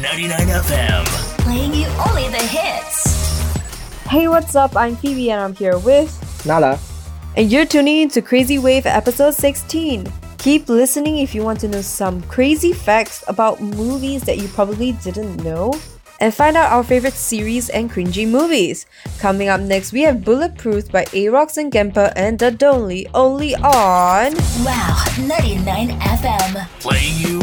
99 FM. Playing you only the hits. Hey, what's up? I'm Phoebe and I'm here with Nala. And you're tuning in to Crazy Wave episode 16. Keep listening if you want to know some crazy facts about movies that you probably didn't know. And find out our favorite series and cringy movies. Coming up next, we have Bulletproof by Arox and Gempa and The Donely, only on Wow, 99 FM. Playing you.